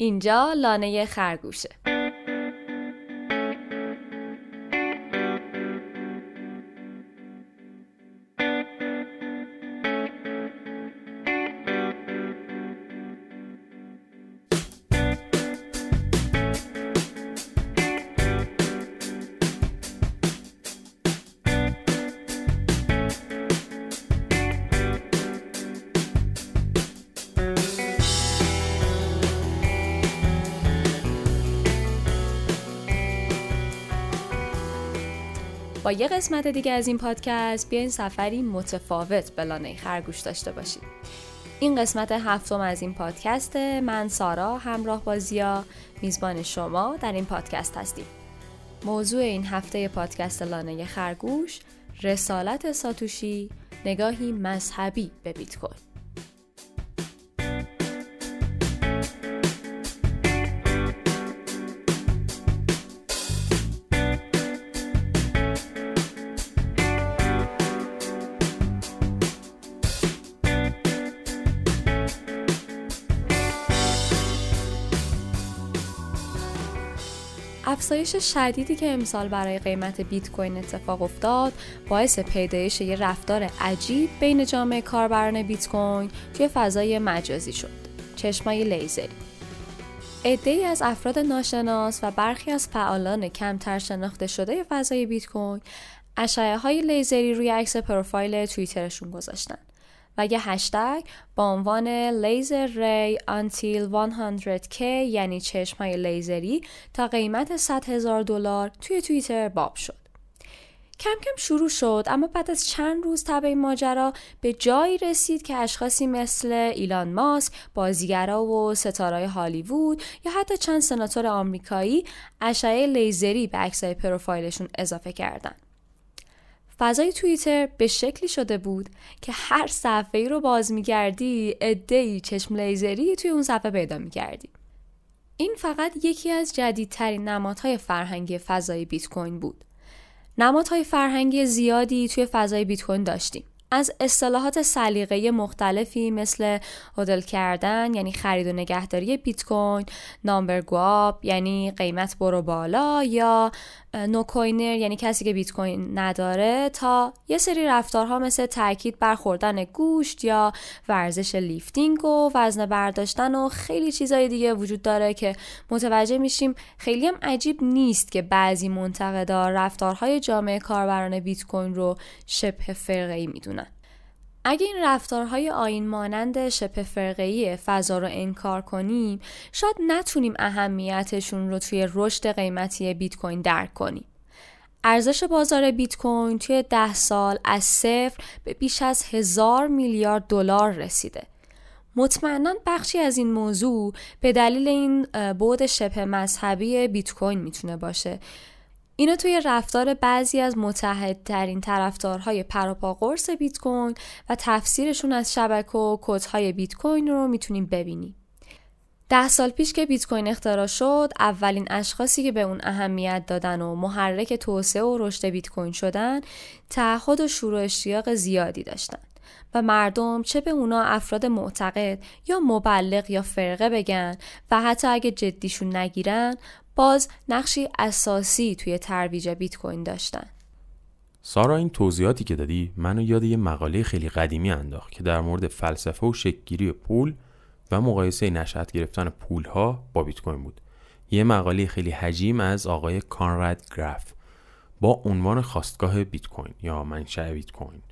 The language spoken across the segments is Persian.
اینجا لانه خرگوشه. یه قسمت دیگه از این پادکست بیاین سفری متفاوت به لانه خرگوش داشته باشید این قسمت هفتم از این پادکست من سارا همراه با زیا میزبان شما در این پادکست هستیم. موضوع این هفته پادکست لانه خرگوش رسالت ساتوشی نگاهی مذهبی به بیت کوین. افزایش شدیدی که امسال برای قیمت بیت کوین اتفاق افتاد باعث پیدایش یه رفتار عجیب بین جامعه کاربران بیت کوین توی فضای مجازی شد. چشمای لیزری ای از افراد ناشناس و برخی از فعالان کمتر شناخته شده فضای بیت کوین اشعه های لیزری روی عکس پروفایل توییترشون گذاشتن. و یه هشتگ با عنوان laser ray until 100k یعنی چشم های لیزری تا قیمت 100 هزار دلار توی توییتر باب شد. کم کم شروع شد اما بعد از چند روز تب این ماجرا به جایی رسید که اشخاصی مثل ایلان ماسک، بازیگرا و ستارای هالیوود یا حتی چند سناتور آمریکایی اشعه لیزری به عکسای پروفایلشون اضافه کردند. فضای توییتر به شکلی شده بود که هر صفحه ای رو باز میگردی ادهی چشم لیزری توی اون صفحه پیدا می‌کردی. این فقط یکی از جدیدترین نمادهای فرهنگی فضای بیت کوین بود. نمادهای فرهنگی زیادی توی فضای بیت کوین داشتیم. از اصطلاحات سلیقه مختلفی مثل هدل کردن یعنی خرید و نگهداری بیت کوین، نامبر گواب یعنی قیمت برو بالا یا نو کوینر یعنی کسی که بیت کوین نداره تا یه سری رفتارها مثل تاکید بر خوردن گوشت یا ورزش lifting و وزن برداشتن و خیلی چیزای دیگه وجود داره که متوجه میشیم خیلی هم عجیب نیست که بعضی منتقدا رفتارهای جامعه کاربران بیت کوین رو شبه فرقه‌ای می‌دونن. اگه این رفتارهای آیین مانند شبه فرقه‌ای فضا رو انکار کنیم شاید نتونیم اهمیتشون رو توی رشد قیمتی بیت کوین درک کنیم. ارزش بازار بیت کوین توی ده سال از صفر به بیش از هزار میلیارد دلار رسیده. مطمئنا بخشی از این موضوع به دلیل این بود شبه مذهبی بیت کوین می‌تونه باشه. اینو توی رفتار بعضی از متحدترین طرفدارهای پروپا قرص بیت کوین و تفسیرشون از شبکه و کدهای بیت کوین رو می‌تونیم ببینیم. ده سال پیش که بیت کوین اختراع شد اولین اشخاصی که به اون اهمیت دادن و محرک توسعه و رشد بیت کوین شدن تعهد و شروع اشتیاق زیادی داشتن و مردم چه به اونا افراد معتقد یا مبلغ یا فرقه بگن و حتی اگه جدیشون نگیرن باز نقشی اساسی توی ترویج بیت کوین داشتن. سارا این توضیحاتی که دادی منو یاد یه مقاله خیلی قدیمی انداخت که در مورد فلسفه و شکلگیری پول و مقایسه نشأت گرفتن پول ها با بیت کوین بود. یه مقاله خیلی حجیم از آقای کانراد گراف با عنوان خاستگاه بیت کوین یا منشأ بیت کوین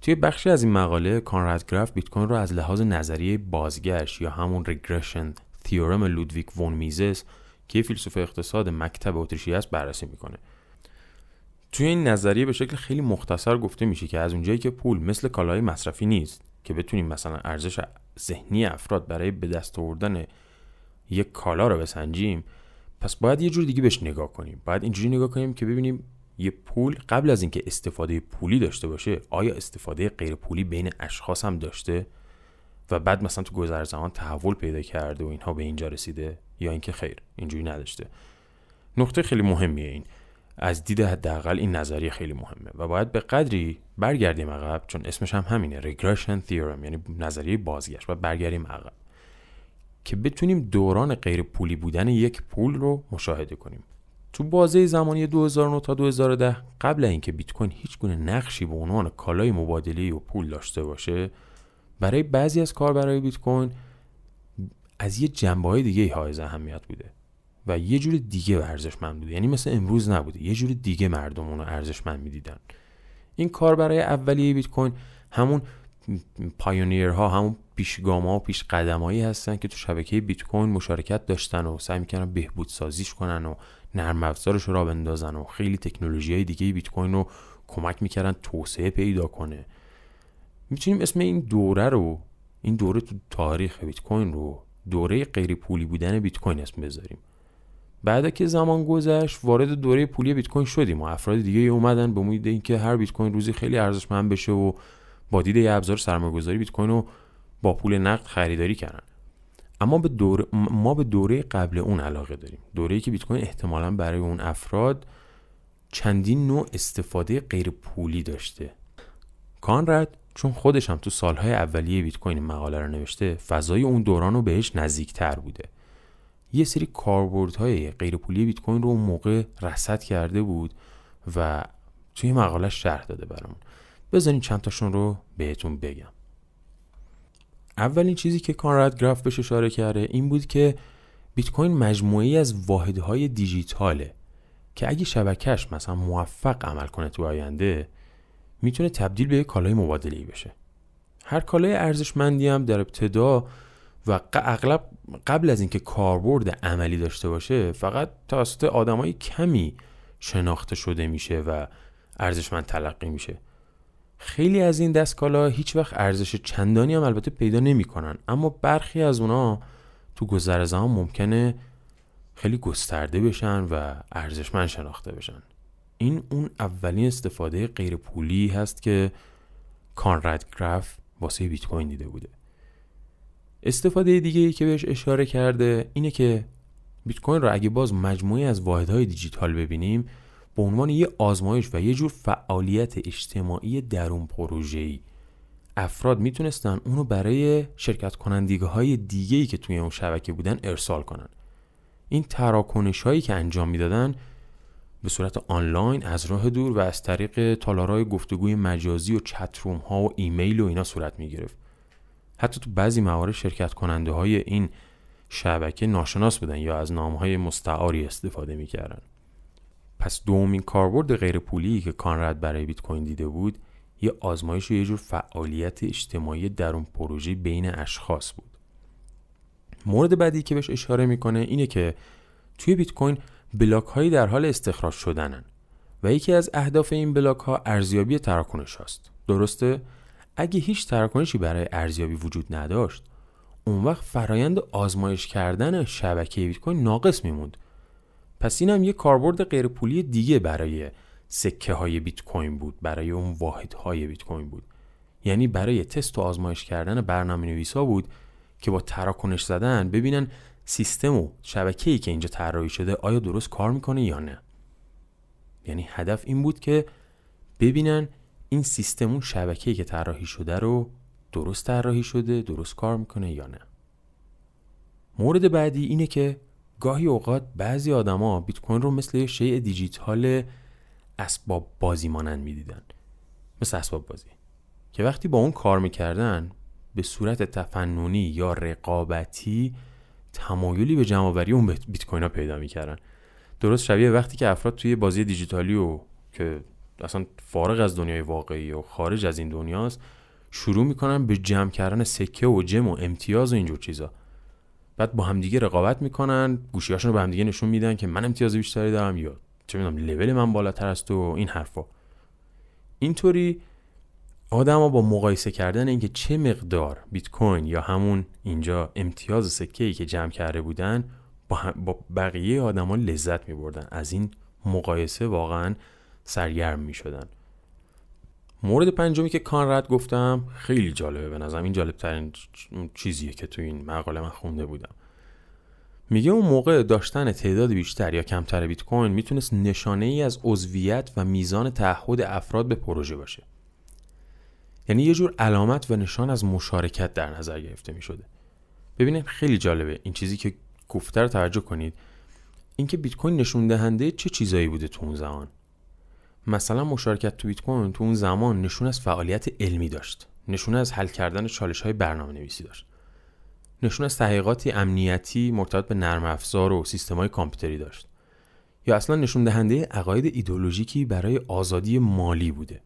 توی بخشی از این مقاله کانراد گراف بیت کوین رو از لحاظ نظریه بازگشت یا همون regression theorem لودویک وون میزس که فیلسوف اقتصاد مکتب اتریشی است بررسی می‌کنه. توی این نظریه به شکل خیلی مختصر گفته میشه که از اونجایی که پول مثل کالای مصرفی نیست که بتونیم مثلا ارزش ذهنی افراد برای به دست آوردن یک کالا رو بسنجیم پس باید یه جور دیگه بهش نگاه کنیم. باید اینجوری نگاه کنیم که ببینیم یه پول قبل از اینکه استفاده پولی داشته باشه آیا استفاده غیر پولی بین اشخاص هم داشته؟ و بعد مثلا تو گذر زمان تحول پیدا کرده و اینها به اینجا رسیده؟ یا اینکه خیر اینجوری نداشته. نقطه خیلی مهمیه این. از دید حداقل این نظریه خیلی مهمه و باید به قدری برگردیم عقب چون اسمش هم همینه regression theorem یعنی نظریه بازگشت و برگردیم عقب. که بتونیم دوران غیر پولی بودن یک پول رو مشاهده کنیم. تو بازه زمانی 2009 تا 2010 قبل اینکه بیت کوین هیچ گونه نقشی به عنوان کالای مبادله و پول داشته باشه برای بعضی از کاربرای بیت کوین از یه جنبه های دیگه های اهمیت بوده و یه جور دیگه ارزشمند بوده. یعنی مثل امروز نبوده. یه جور دیگه مردم اونو ارزشمند می‌دیدن. این کاربرای اولیه بیت کوین همون پایونیرها همون پیشگام و پیش قدمایی هستن که تو شبکه بیت کوین مشارکت داشتن و سعی می‌کنن بهبود سازیش کنن و نرم افزارش رو بندازن و خیلی تکنولوژی های دیگه بیت کوین رو کمک می‌کردن توسعه پیدا کنه. می‌تونیم اسم این دوره رو این دوره تو تاریخ بیت کوین رو دوره غیر پولی بودن بیت کوین اسم بذاریم. بعد که زمان گذشت وارد دوره پولی بیت کوین شدیم و افراد دیگه اومدن به امید اینکه هر بیت کوین روزی خیلی ارزشمند بشه و با دید یه ابزار سرمایه‌گذاری بیت کوین رو با پول نقد خریداری کردن. اما به دور... ما به دوره قبل اون علاقه داریم. دوره‌ای که بیت کوین احتمالا برای اون افراد چندین نوع استفاده غیر پولی داشته. کانرد چون خودش هم تو سالهای اولیه بیت کوین مقاله رو نوشته فضای اون دوران رو بهش نزدیکتر بوده. یه سری کاربردهای غیر پولی بیت کوین رو اون موقع رصد کرده بود و توی مقاله شرح داده برامون. بذارین چند تاشون رو بهتون بگم. اولین چیزی که کانراد گراف بهش اشاره کرده این بود که بیت کوین مجموعی از واحدهای دیجیتاله که اگه شبکهش مثلا موفق عمل کنه تو آینده می‌تونه تبدیل به یک کالای مبادله بشه. هر کالای ارزشمندی هم در ابتدا و اغلب قبل از اینکه کاربرد عملی داشته باشه فقط توسط آدمای کمی شناخته شده میشه و ارزشمند تلقی میشه. خیلی از این دستکالا هیچ وقت ارزش چندانی هم البته پیدا نمی‌کنن اما برخی از اونا تو گذر زمان ممکنه خیلی گسترده بشن و ارزشمند شناخته بشن. این اون اولین استفاده غیر پولی هست که کانراد گراف واسه بیت کوین دیده بوده. استفاده دیگه ای که بهش اشاره کرده اینه که بیت کوین رو اگه باز مجموعی از واحدهای دیجیتال ببینیم به عنوان یه آزمایش و یه جور فعالیت اجتماعی درون پروژه‌ای افراد می‌تونستن اونو برای شرکت کنندگی های دیگه ای که توی اون شبکه بودن ارسال کنن. این تراکنش هایی که انجام می‌دادن به صورت آنلاین از راه دور و از طریق تالارهای گفتگوی مجازی و چتروم ها و ایمیل و اینا صورت می گرفت. حتی تو بعضی موارد شرکت کننده های این شبکه ناشناس بودن یا از نام های مستعاری استفاده می کردن. پس دومین کاربرد غیر پولی که کانرد برای بیت کوین دیده بود یه آزمایش و یه جور فعالیت اجتماعی درون پروژه بین اشخاص بود. مورد بعدی که بهش اشاره می‌کنه اینه که توی بیت کوین بلاک هایی در حال استخراج شدنن و یکی از اهداف این بلاک ها ارزیابی تراکنش هاست. درسته؟ اگه هیچ تراکنشی برای ارزیابی وجود نداشت اون وقت فرایند آزمایش کردن شبکه بیت کوین ناقص میموند. پس اینم یه کاربرد غیرپولی دیگه برای سکه های بیت کوین بود برای اون واحد های بیت کوین بود. یعنی برای تست و آزمایش کردن برنامه نویسا بود که با تراکنش زدن ببینن سیستم و شبکه ای که اینجا طراحی شده آیا درست کار می‌کنه یا نه؟ یعنی هدف این بود که ببینن این سیستم اون شبکه ای که طراحی شده رو درست طراحی شده درست کار می‌کنه یا نه. مورد بعدی اینه که گاهی اوقات بعضی آدما بیت کوین رو مثل یه شیء دیجیتال اسباب بازی مانند می‌دیدن. مثل اسباب بازی. که وقتی با اون کار می‌کردن به صورت تفننی یا رقابتی تمایلی به جمعآوری اون بیت کوین ها پیدا می‌کردن. درست شبیه وقتی که افراد توی بازی دیجیتالی و که اصلا فارغ از دنیای واقعی و خارج از این دنیاست شروع می‌کنن به جمع کردن سکه و جم و امتیاز و اینجور چیزا. بعد با همدیگه رقابت می‌کنن گوشیاشون رو به همدیگه نشون میدن که من امتیاز بیشتری دارم یا چه می‌دونم لول من بالاتر است و این حرفا. اینطوری آدما با مقایسه کردن اینکه چه مقدار بیت کوین یا همون اینجا امتیاز سکه ای که جمع کرده بودن با, با بقیه آدما لذت می بردن از این مقایسه واقعا سرگرم می شدن مورد پنجمی که کانرد گفتم خیلی جالبه به نظرم. این جالب ترین چیزیه که تو این مقاله من خونده بودم. میگه اون موقع داشتن تعداد بیشتر یا کمتر بیت کوین می‌تونست نشانه ای از عضویت و میزان تعهد افراد به پروژه باشه. یعنی یه جور علامت و نشان از مشارکت در نظر گرفته می شده ببینید خیلی جالبه این چیزی که گفته رو توجه کنید. اینکه بیت کوین نشون دهنده چه چیزایی بوده تو اون زمان؟ مثلا مشارکت تو بیت کوین تو اون زمان نشون از فعالیت علمی داشت. نشون از حل کردن چالش های برنامه نویسی داشت. نشون از تحقیقاتی امنیتی مرتبط به نرم افزار و سیستم های کامپیوتری داشت. یا اصلا نشون دهنده عقاید ایدولوژیکی برای آزادی مالی بوده.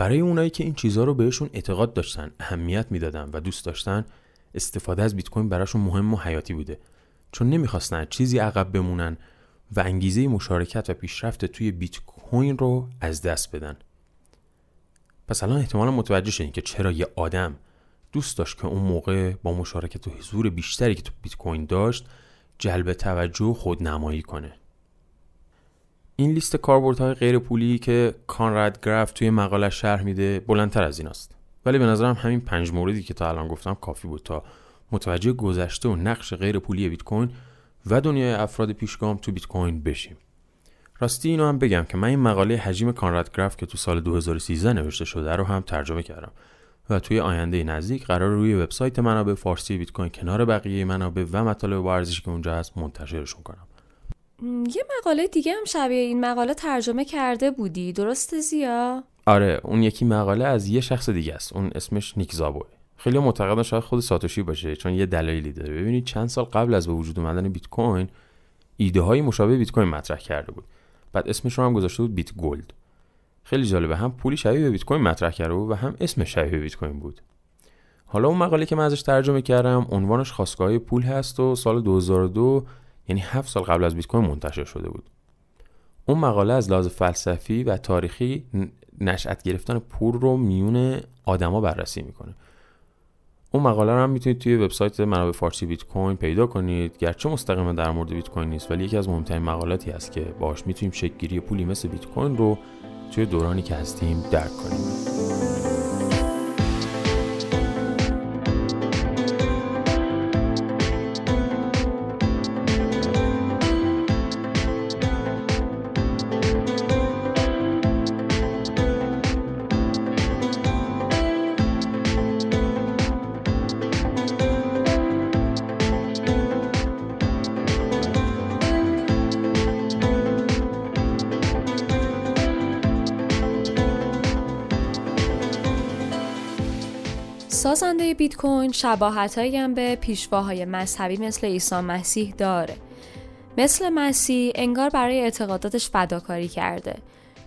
برای اونایی که این چیزها رو بهشون اعتقاد داشتن اهمیت می‌دادن و دوست داشتن استفاده از بیت کوین براشون مهم و حیاتی بوده. چون نمی‌خواستن چیزی عقب بمونن و انگیزه مشارکت و پیشرفت توی بیت کوین رو از دست بدن. پس الان احتمالا متوجه شدین که چرا یه آدم دوست داشت که اون موقع با مشارکت و حضور بیشتری که تو بیت کوین داشت جلب توجه و خودنمایی کنه. این لیست کاربردهای غیر پولی که کانراد گراف توی مقاله شرح میده بلندتر از این است ولی به نظرم همین پنج موردی که تا الان گفتم کافی بود تا متوجه گذشته و نقش غیر پولی بیت کوین و دنیای افراد پیشگام تو بیت کوین بشیم. راستی اینو هم بگم که من این مقاله حجیم کانراد گراف که تو سال 2013 نوشته شده رو هم ترجمه کردم و توی آینده نزدیک قرار روی وبسایت منابع فارسی بیت کوین کنار بقیه منابع و مطالب ارزشی که اونجا هست منتشرشون کنم یه مقاله دیگه هم شبیه این مقاله ترجمه کرده بودی درسته زیا؟ آره اون یکی مقاله از یه شخص دیگه است. اون اسمش نیک زابوه. خیلی معتقدن شاید خود ساتوشی باشه چون یه دلایلی داره. ببینید چند سال قبل از به وجود اومدن بیت کوین ایده های مشابه بیت کوین مطرح کرده بود. بعد اسمش رو هم گذاشته بود بیت گلد خیلی جالبه هم پولی شبیه به بیت کوین مطرح کرده بود و هم اسم شبیه بیت کوین بود. حالا اون مقاله که من ازش ترجمه کردم عنوانش خاستگاه پول هست و سال 2002 یعنی هفت سال قبل از بیت کوین منتشر شده بود. اون مقاله از لحاظ فلسفی و تاریخی نشأت گرفتن پول رو میون آدما بررسی می‌کنه. اون مقاله رو هم می‌تونید توی وبسایت منابع فارسی بیت کوین پیدا کنید. گرچه مستقیما در مورد بیت کوین نیست ولی یکی از مهمترین مقالاتی هست که باهاش می‌تونیم شکل پولی مثل بیت کوین رو توی دورانی که هستیم درک کنیم. بیت کوین شباهتهایی هم به پیشواهای مذهبی مثل عیسی مسیح داره. مثل مسیح انگار برای اعتقاداتش فداکاری کرده.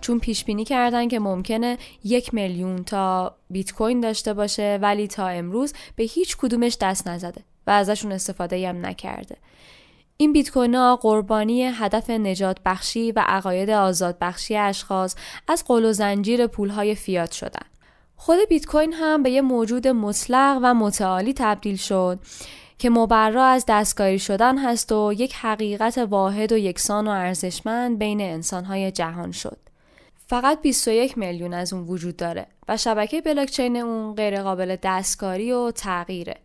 چون پیش بینی کردن که ممکنه یک میلیون تا بیت کوین داشته باشه ولی تا امروز به هیچ کدومش دست نزده و ازشون استفاده هم نکرده. این بیت کوین ها قربانی هدف نجات بخشی و عقاید آزاد بخشی اشخاص از قل و زنجیر پولهای فیات شدن. خود بیت کوین هم به یه موجود مطلق و متعالی تبدیل شد که مبرا از دستکاری شدن هست و یک حقیقت واحد و یکسان و ارزشمند بین انسانهای جهان شد. فقط 21 میلیون از اون وجود داره و شبکه بلاکچین اون غیرقابل دستکاری و تغییره.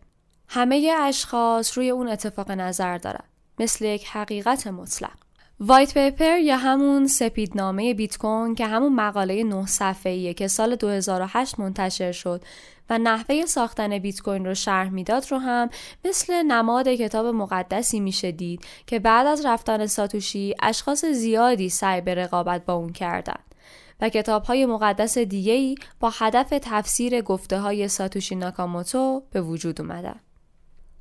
همه اشخاص روی اون اتفاق نظر دارن مثل یک حقیقت مطلق. وایت پیپر یا همون سپیدنامه بیت کوین که همون مقاله نه صفحه‌ایه که سال 2008 منتشر شد و نحوه ساختن بیت کوین رو شرح می‌داد رو هم مثل نماد کتاب مقدسی میشه دید که بعد از رفتن ساتوشی اشخاص زیادی سعی به رقابت با اون کردند و کتاب های مقدس دیگه ای با هدف تفسیر گفته های ساتوشی ناکاموتو به وجود اومدن.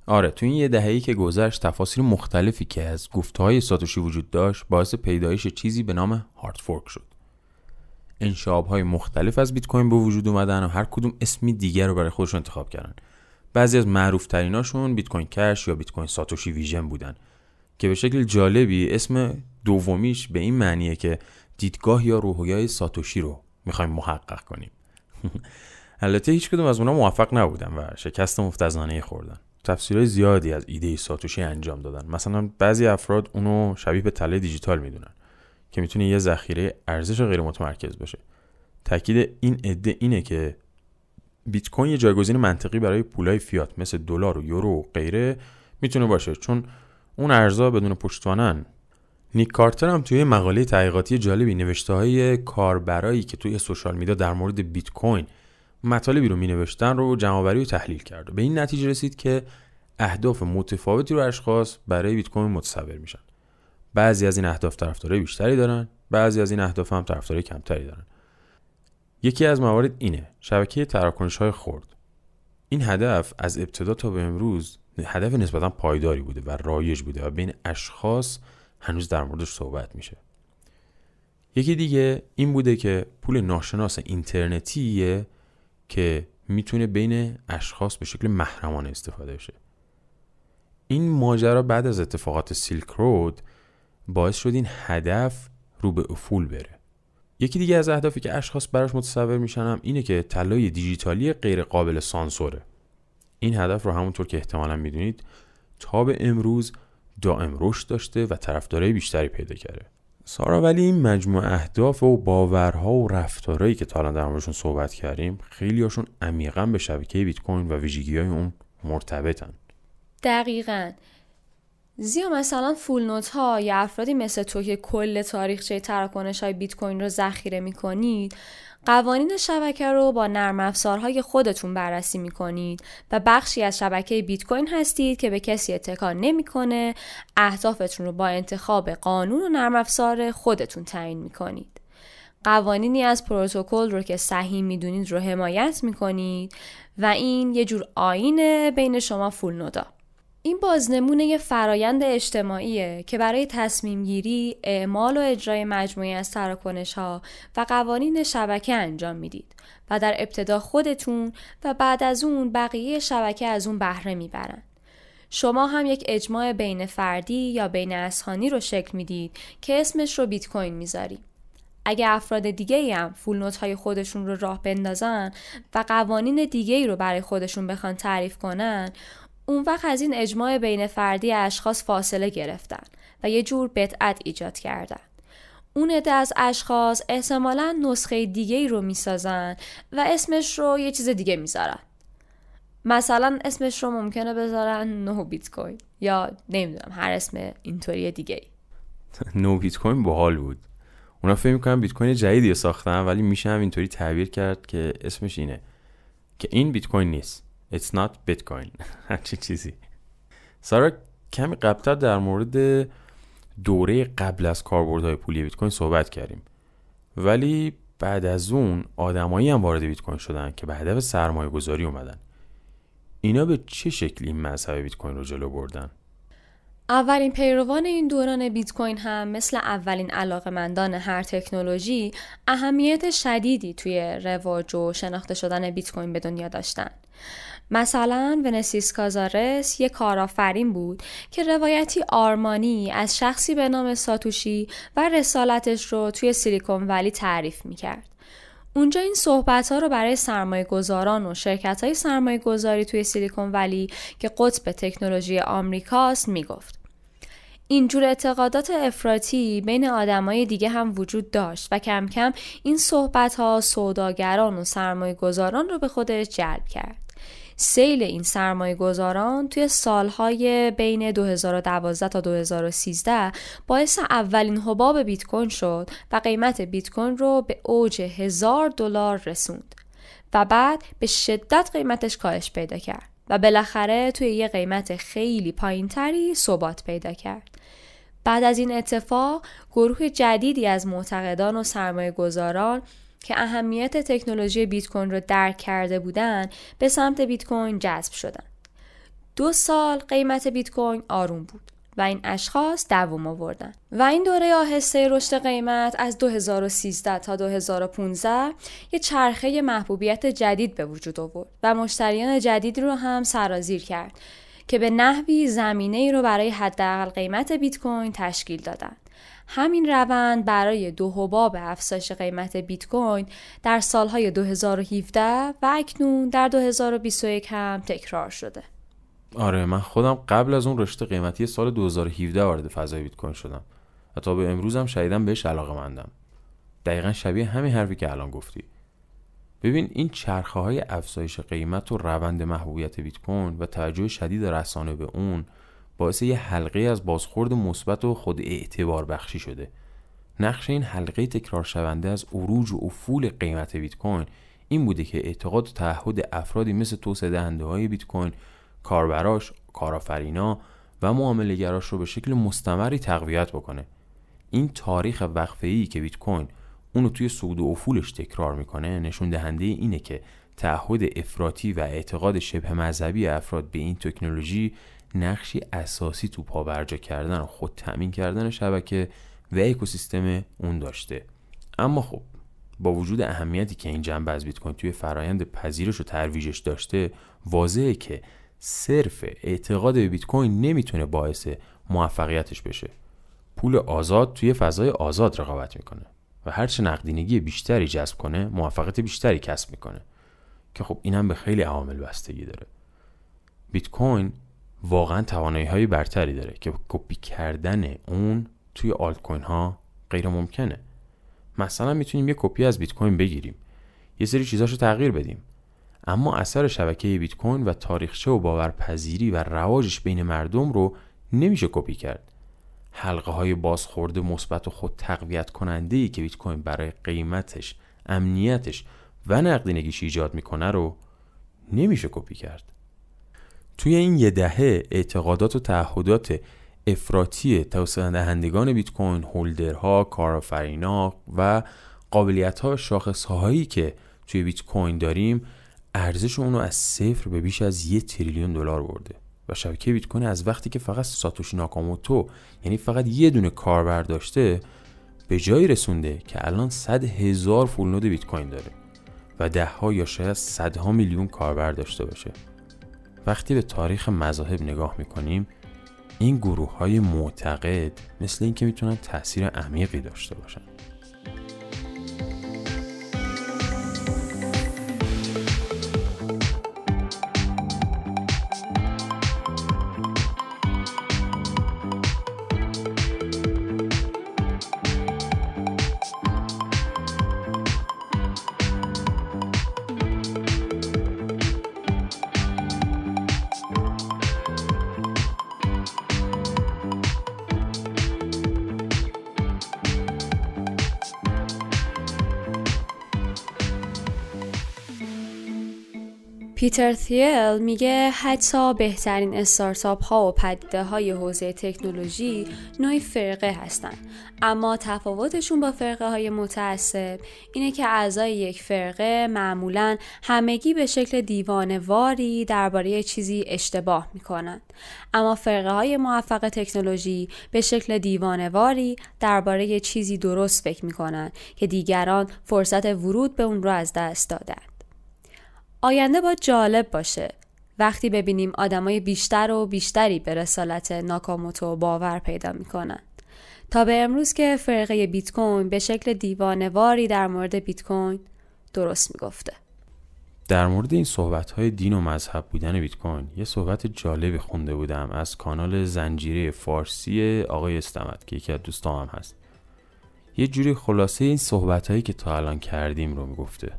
آره تو این یه دهه‌ای که گذشت تفاصیل مختلفی که از گفتهای ساتوشی وجود داشت باعث پیدایش چیزی به نام هارد فورک شد. انشاب های مختلف از بیت کوین به وجود اومدن و هر کدوم اسمی دیگر رو برای خودشون انتخاب کردن. بعضی از معروف تریناشون بیت کوین کش یا بیت کوین ساتوشی ویژن بودن که به شکل جالبی اسم دومیش به این معنیه که دیدگاه یا روحیای ساتوشی رو می‌خوایم محقق کنیم. البته هیچ کدوم از اونها موفق نبودن و شکست مفتزانه خوردن. تفسیرهای زیادی از ایده ساتوشی انجام دادن. مثلا بعضی افراد اونو شبیه به تله دیجیتال می‌دونن که می‌تونه یه ذخیره ارزش غیر متمرکز باشه. تاکید این عده اینه که بیت کوین یه جایگزین منطقی برای پولای فیات مثل دلار و یورو و غیره می‌تونه باشه. چون اون ارزها بدون پشتوانن. نیک کارتر هم توی مقاله تحقیقاتی جالبی نوشته های کاربرایی که توی سوشال میدیا در مورد بیت کوین مطالبی رو می نوشتن رو جمعآوری و تحلیل کرد به این نتیجه رسید که اهداف متفاوتی رو اشخاص برای بیت کوین متصور میشن. بعضی از این اهداف طرفدارای بیشتری دارن بعضی از این اهداف هم طرفدارای کمتری دارن. یکی از موارد اینه شبکه تراکنش های خرد. این هدف از ابتدا تا به امروز هدف نسبتا پایداری بوده و رایج بوده و بین اشخاص هنوز در موردش صحبت میشه. یکی دیگه این بوده که پول ناشناس اینترنتیه که می‌تونه بین اشخاص به شکل محرمانه استفاده بشه. این ماجرا بعد از اتفاقات سیلک رود باعث شد این هدف رو به افول بره. یکی دیگه از اهدافی که اشخاص براش متصور میشنم اینه که طلای دیجیتالی غیر قابل سانسوره. این هدف رو همونطور که احتمالا می‌دونید تا به امروز دائم رشد داشته و طرفدارای بیشتری پیدا کرده. سارا ولی این مجموع اهداف و باورها و رفتارهایی که تا الان در موردشون صحبت کردیم خیلی هاشون عمیقا به شبکه بیت کوین و ویژگی های اون مرتبطن. دقیقا. زیرا مثلا فول نوت ها یا افرادی مثل تو که کل تاریخچه تراکنش های بیت کوین رو ذخیره می کنید قوانین شبکه رو با نرم افزارهای خودتون بررسی می کنید و بخشی از شبکه بیت کوین هستید که به کسی اتکا نمی‌کنه اهدافتون رو با انتخاب قانون و نرم افزار خودتون تعیین می کنید قوانینی از پروتکل رو که صحیح می‌دونید رو حمایت می‌کنید و این یه جور آینه بین شما فول نودا. این بازنمونه فرایند اجتماعیه که برای تصمیم گیری، اعمال و اجرای مجموعی از تراکنش ها و قوانین شبکه انجام می‌دید و در ابتدا خودتون و بعد از اون بقیه شبکه از اون بهره می‌برن. شما هم یک اجماع بین فردی یا بین اسهانی رو شکل می‌دید که اسمش رو بیت کوین می‌ذاریم. اگه افراد دیگه ای هم فول نوت های خودشون رو راه بندازن و قوانین دیگه ای رو برای خودشون بخوان تعریف کنن اون وقت از این اجماع بین فردی اشخاص فاصله گرفتن و یه جور بدعت ایجاد کردن. اون عده از اشخاص احتمالا نسخه دیگه ای رو می‌سازن و اسمش رو یه چیز دیگه می‌ذارن. مثلا اسمش رو ممکنه بذارن نو بیت کوین یا نمی‌دونم هر اسم اینطوری دیگه ای. نو بیت کوین باحال بود. اونا فکر می‌کنن بیت کوین جدیدی ساختن ولی میشه هم اینطوری تعبیر کرد که اسمش اینه که این بیت کوین نیست. It's not Bitcoin. همچی چیزی. سارا کمی قبلتر در مورد دوره قبل از کاربردهای پولی بیت کوین صحبت کردیم. ولی بعد از اون آدمایی هم وارد بیت کوین شدن که به هدف سرمایه گذاری اومدن. اینا به چه شکلی این مذهب بیت کوین رو جلو بردن؟ اولین پیروان این دوران بیت کوین هم مثل اولین علاقمندان هر تکنولوژی اهمیت شدیدی توی رواج و شناخته شدن بیت کوین به دنیا داشتن. مثلا ونسیس کازارس یک کارآفرین بود که روایتی آرمانی از شخصی به نام ساتوشی و رسالتش رو توی سیلیکون ولی تعریف می‌کرد. اونجا این صحبت ها رو برای سرمایه گذاران و شرکت های سرمایه گذاری توی سیلیکون ولی که قطب تکنولوژی آمریکاست می‌گفت. اینجور اعتقادات افراطی بین آدمای دیگه هم وجود داشت و کم کم این صحبت ها سوداگران و سرمایه گذاران رو به خودش جلب کرد. سیل این سرمایه گذاران توی سالهای بین 2012 تا 2013 باعث اولین حباب بیت کوین شد و قیمت بیت کوین رو به اوج هزار دلار رسوند و بعد به شدت قیمتش کاهش پیدا کرد و بالاخره توی یه قیمت خیلی پایینتری ثبات پیدا کرد. بعد از این اتفاق گروه جدیدی از معتقدان و سرمایه گذاران که اهمیت تکنولوژی بیت کوین رو درک کرده بودند به سمت بیت کوین جذب شدند. دو سال قیمت بیت کوین آروم بود و این اشخاص دووم آوردن و این دوره آهسته رشد قیمت از 2013 تا 2015 یه چرخه محبوبیت جدید به وجود آورد و مشتریان جدیدی رو هم سرازیر کرد که به نحوی زمینه ای رو برای حداقل قیمت بیت کوین تشکیل دادند. همین روند برای دو حباب افزایش قیمت بیت کوین در سالهای 2017 و اکنون در 2021 هم تکرار شده. آره من خودم قبل از اون رشد قیمتی سال 2017 وارد فضای بیت کوین شدم و تا به امروز هم شدیدم بهش علاقه مندم. دقیقا شبیه همین حرفی که الان گفتی. ببین این چرخه های افزایش قیمت و روند محبوبیت بیت کوین و توجه شدید رسانه به اون باعث یه حلقه از بازخورد مثبت و خود اعتبار بخشی شده. نقش این حلقه تکرار شونده از عروج و افول قیمت بیت کوین این بوده که اعتقاد و تعهد افرادی مثل توسعه دهنده های بیت کوین کاربراش، کارآفرینا و معاملهگراش رو به شکل مستمری تقویت بکنه. این تاریخ وقفه‌ای که بیت کوین اونو توی صعود و افولش تکرار می‌کنه نشون دهنده اینه که تعهد افراطی و اعتقاد شبه مذهبی افراد به این تکنولوژی نقشی اساسی تو پابرجا کردن و خود تأمین کردن شبکه و اکوسیستم اون داشته. اما خب با وجود اهمیتی که این جنبه از بیت کوین توی فرایند پذیرش و ترویجش داشته واضحه که صرف اعتقاد به بیت کوین نمی‌تونه باعث موفقیتش بشه. پول آزاد توی فضای آزاد رقابت می‌کنه و هرچه نقدینگی بیشتری جذب کنه موفقیت بیشتری کسب می‌کنه. که خب اینم به خیلی عوامل بستگی داره. بیت کوین واقعا توانایی های برتری داره که کپی کردن اون توی آلت کوین ها غیر ممکنه مثلا می‌تونیم یه کپی از بیت کوین بگیریم. یه سری چیزاشو تغییر بدیم. اما اثر شبکه بیت کوین و تاریخچه و باورپذیری و رواجش بین مردم رو نمیشه کپی کرد. حلقه های بازخورده مثبت و خود تقویت کننده ای که بیت کوین برای قیمتش امنیتش و نقدینگیش ایجاد می‌کنه رو نمیشه کپی کرد. توی این یه دهه اعتقادات و تعهدات افراطی توسط دهندگان بیت کوین هولدرها کارآفرینا و قابلیت ها شاخص هایی که توی بیت کوین داریم ارزش اون رو از صفر به بیش از یه تریلیون دلار برده و شبکه بیت کوین از وقتی که فقط ساتوشی ناکاموتو یعنی فقط یه دونه کاربر داشته به جایی رسونده که الان صد هزار فول نود بیت کوین داره و ده ها یا شاید صدها میلیون کاربر داشته باشه. وقتی به تاریخ مذاهب نگاه می‌کنیم این گروه های معتقد مثل اینکه می‌تونن تاثیر عمیقی داشته باشن. پیتر تیل میگه حتی بهترین استارتاپ ها و پدیده های حوزه تکنولوژی نوعی فرقه هستند اما تفاوتشون با فرقه های متعصب اینه که اعضای یک فرقه معمولا همگی به شکل دیوانه واری درباره چیزی اشتباه می‌کنند. اما فرقه های موفق تکنولوژی به شکل دیوانه واری درباره چیزی درست فکر می‌کنند که دیگران فرصت ورود به اون رو از دست دادن. آینده با جالب باشه. وقتی ببینیم آدمای بیشتر و بیشتری به رسالت ناکاموتو باور پیدا می‌کنن. تا به امروز که فرقه بیت کوین به شکل دیوانواری در مورد بیت کوین درست می‌گفته. در مورد این صحبت های دین و مذهب بودن بیت کوین یه صحبت جالبی خونده بودم از کانال زنجیره فارسی آقای استمد که یکی از دوستام هست. یه جوری خلاصه این صحبت هایی که تا الان کردیم رو می‌گفته.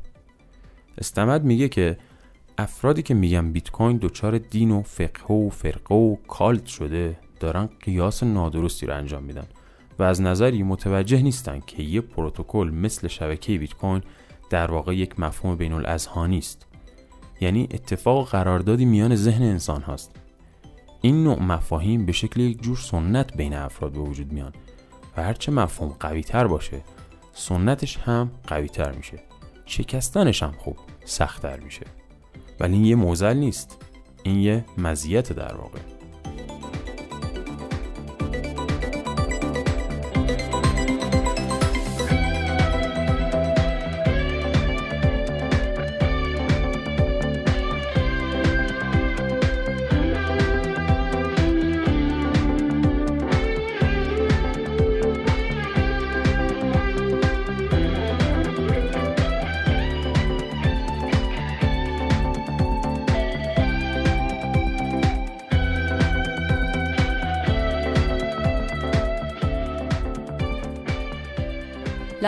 استمد میگه که افرادی که میگن بیت کوین دچار دین و فقه و فرقه و کالت شده دارن قیاس نادرستی رو انجام میدن و از نظری متوجه نیستن که یه پروتکل مثل شبکه بیت کوین در واقع یک مفهوم بین الاذهانی است. یعنی اتفاق قراردادی میان ذهن انسان هاست. این نوع مفاهیم به شکل یک جور سنت بین افراد به وجود میان و هرچه مفهوم قوی تر باشه سنتش هم قوی تر میشه. شکستنش هم خوب سختتر میشه. ولی این یه موزل نیست. این یه مزیت در واقع.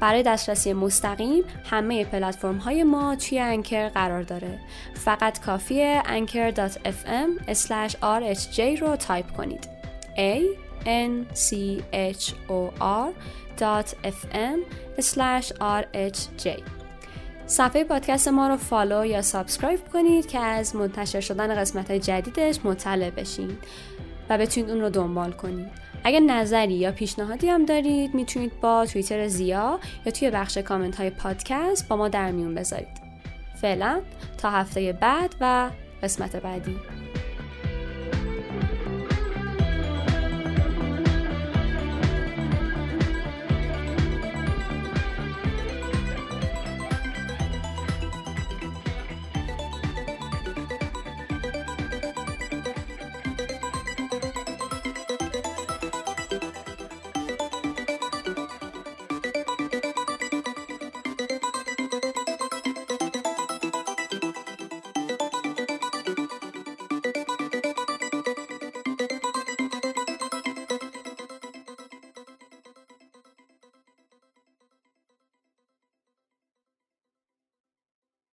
برای دسترسی مستقیم همه پلتفرم های ما توی انکر قرار داره. فقط کافیه anchor.fm rhj رو تایپ کنید. A n c h o r fm rhj صفحه پادکست ما رو follow یا subscribe کنید که از منتشر شدن قسمت های جدیدش مطلع بشین و بتونید اون رو دنبال کنید. اگر نظری یا پیشنهادی هم دارید می‌تونید با توییتر زیا یا توی بخش کامنت های پادکست با ما در میون بذارید. فعلا تا هفته بعد و قسمت بعدی.